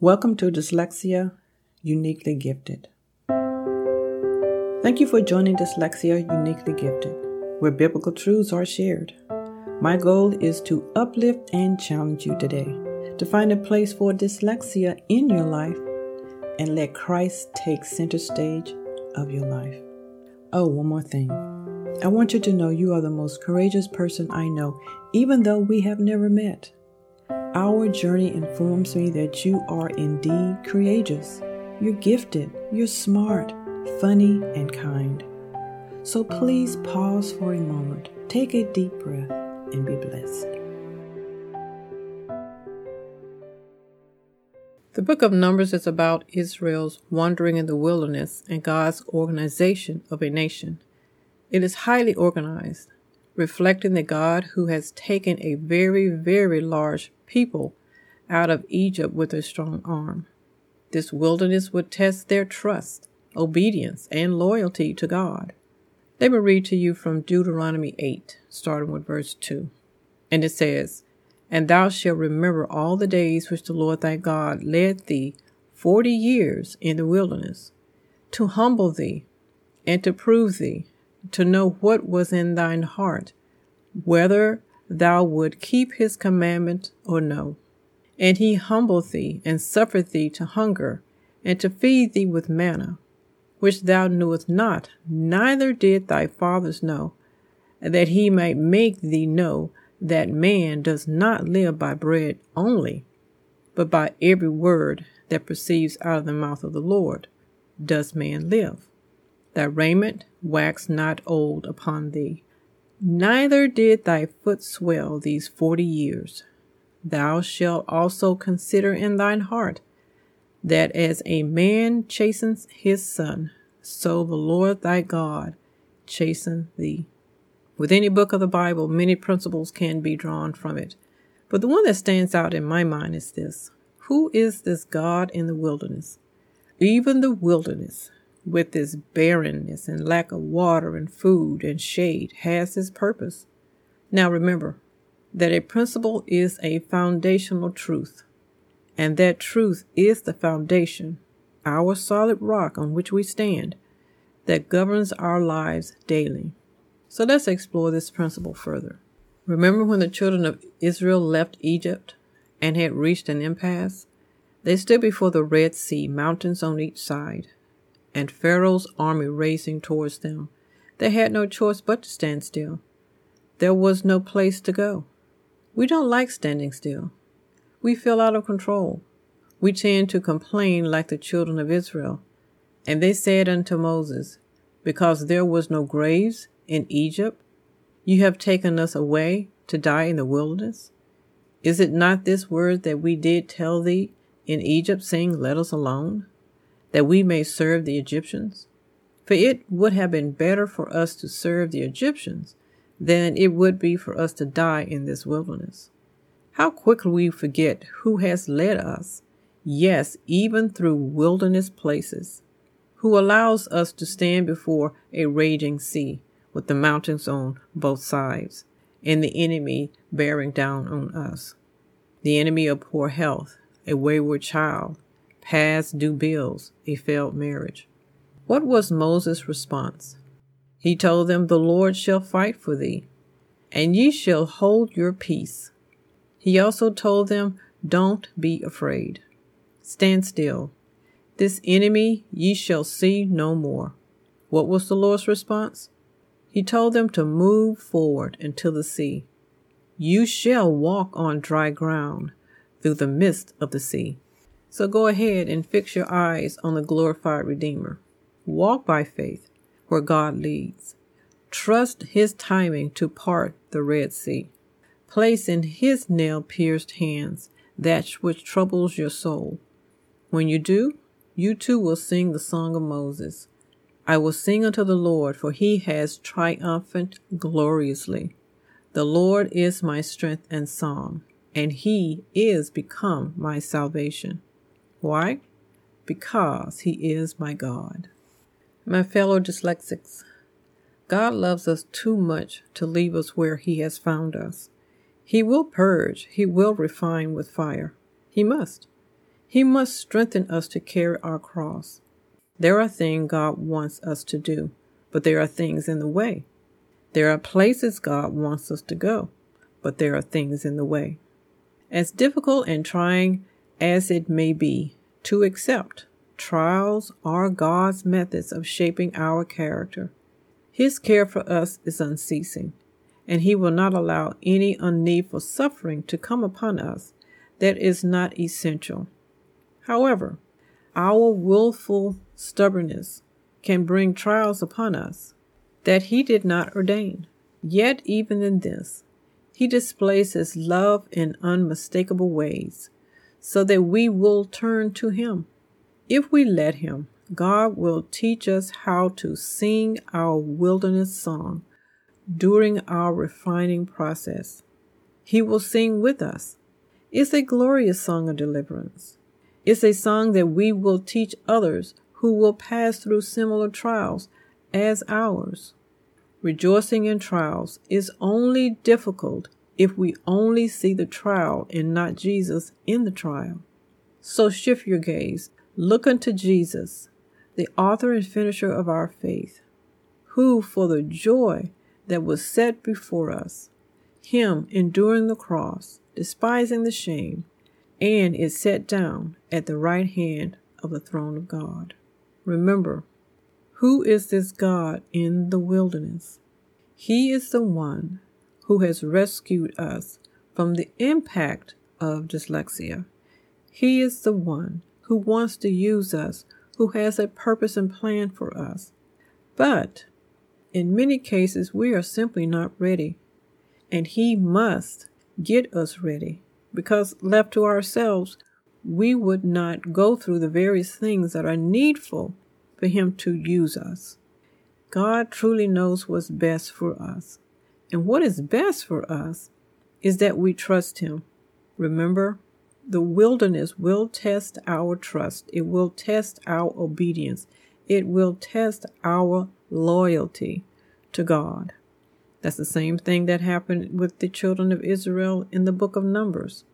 Welcome to Dyslexia Uniquely Gifted. Thank you for joining Dyslexia Uniquely Gifted, where biblical truths are shared. My goal is to uplift and challenge you today to find a place for dyslexia in your life and let Christ take center stage of your life. Oh, one more thing. I want you to know you are the most courageous person I know, even though we have never met. Our journey informs me that you are indeed courageous. You're gifted, you're smart, funny, and kind. So please pause for a moment, take a deep breath, and be blessed. The book of Numbers is about Israel's wandering in the wilderness and God's organization of a nation. It is highly organized, reflecting the God who has taken a very, very large people out of Egypt with a strong arm. This wilderness would test their trust, obedience, and loyalty to God. Let me read to you from Deuteronomy 8, starting with verse 2. And it says, And thou shalt remember all the days which the Lord thy God led thee forty years in the wilderness, to humble thee, and to prove thee, to know what was in thine heart, whether thou would keep his commandment or no. And he humbled thee, and suffered thee to hunger, and to feed thee with manna, which thou knewest not, neither did thy fathers know, that he might make thee know that man does not live by bread only, but by every word that proceeds out of the mouth of the Lord does man live. Thy raiment wax not old upon thee, neither did thy foot swell these forty years. Thou shalt also consider in thine heart that as a man chastens his son, so the Lord thy God chasten thee. With any book of the Bible, many principles can be drawn from it. But the one that stands out in my mind is this Who is this God in the wilderness? Even the wilderness, with its barrenness and lack of water and food and shade, has its purpose. Now remember that a principle is a foundational truth, and that truth is the foundation, our solid rock on which we stand, that governs our lives daily. So let's explore this principle further. Remember when the children of Israel left Egypt and had reached an impasse? They stood before the Red Sea, mountains on each side and Pharaoh's army racing towards them. They had no choice but to stand still. There was no place to go. We don't like standing still. We feel out of control. We tend to complain like the children of Israel. And they said unto Moses, Because there was no graves in Egypt, you have taken us away to die in the wilderness? Is it not this word that we did tell thee in Egypt, saying, Let us alone? That we may serve the Egyptians? For it would have been better for us to serve the Egyptians than it would be for us to die in this wilderness. How quickly we forget who has led us, yes, even through wilderness places, who allows us to stand before a raging sea with the mountains on both sides and the enemy bearing down on us. The enemy of poor health, a wayward child, past due bills, a failed marriage. What was Moses' response? He told them, The Lord shall fight for thee, and ye shall hold your peace. He also told them, Don't be afraid. Stand still. This enemy ye shall see no more. What was the Lord's response? He told them to move forward into the sea. You shall walk on dry ground through the midst of the sea. So go ahead and fix your eyes on the glorified Redeemer. Walk by faith where God leads. Trust His timing to part the Red Sea. Place in His nail pierced hands that which troubles your soul. When you do, you too will sing the song of Moses. I will sing unto the Lord, for he has triumphant gloriously. The Lord is my strength and song, and he is become my salvation. Why? Because He is my God. My fellow dyslexics, God loves us too much to leave us where He has found us. He will purge, He will refine with fire. He must. He must strengthen us to carry our cross. There are things God wants us to do, but there are things in the way. There are places God wants us to go, but there are things in the way. As difficult and trying as it may be to accept, trials are God's methods of shaping our character. His care for us is unceasing, and He will not allow any unneedful suffering to come upon us that is not essential. However, our willful stubbornness can bring trials upon us that He did not ordain. Yet, even in this, He displays His love in unmistakable ways, so that we will turn to Him. If we let Him, God will teach us how to sing our wilderness song during our refining process. He will sing with us. It's a glorious song of deliverance. It's a song that we will teach others who will pass through similar trials as ours. Rejoicing in trials is only difficult if we only see the trial and not Jesus in the trial. So shift your gaze. Look unto Jesus, the author and finisher of our faith, who, for the joy that was set before us, him enduring the cross, despising the shame, and is set down at the right hand of the throne of God. Remember, who is this God in the wilderness? He is the one who has rescued us from the impact of dyslexia. He is the one who wants to use us, who has a purpose and plan for us. But in many cases, we are simply not ready, and He must get us ready because, left to ourselves, we would not go through the various things that are needful for Him to use us. God truly knows what's best for us. And what is best for us is that we trust Him. Remember, the wilderness will test our trust, it will test our obedience, it will test our loyalty to God. That's the same thing that happened with the children of Israel in the book of Numbers.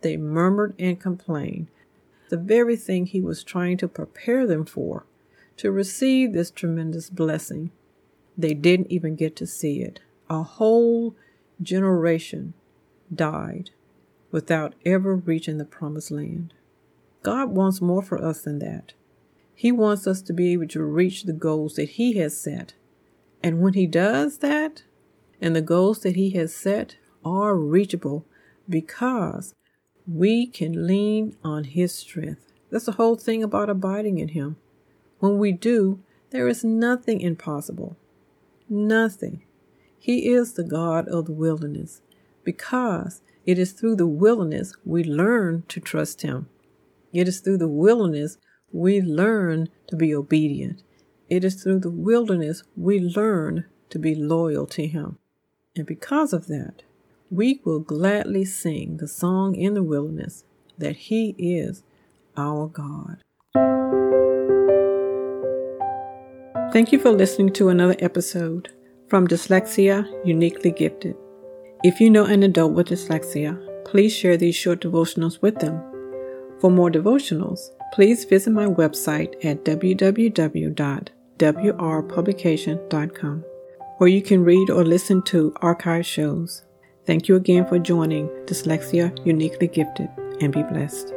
They murmured and complained, the very thing he was trying to prepare them for, to receive this tremendous blessing. They didn't even get to see it. A whole generation died without ever reaching the promised land. God wants more for us than that. He wants us to be able to reach the goals that He has set. And when He does that, and the goals that He has set are reachable because we can lean on His strength. That's the whole thing about abiding in Him. When we do, there is nothing impossible. Nothing. He is the God of the wilderness because it is through the wilderness we learn to trust Him. It is through the wilderness we learn to be obedient. It is through the wilderness we learn to be loyal to Him. And because of that, we will gladly sing the song in the wilderness that He is our God. Thank you for listening to another episode from Dyslexia Uniquely Gifted. If you know an adult with dyslexia, please share these short devotionals with them. For more devotionals, please visit my website at www.wrpublication.com, where you can read or listen to archive shows. Thank you again for joining Dyslexia Uniquely Gifted and be blessed.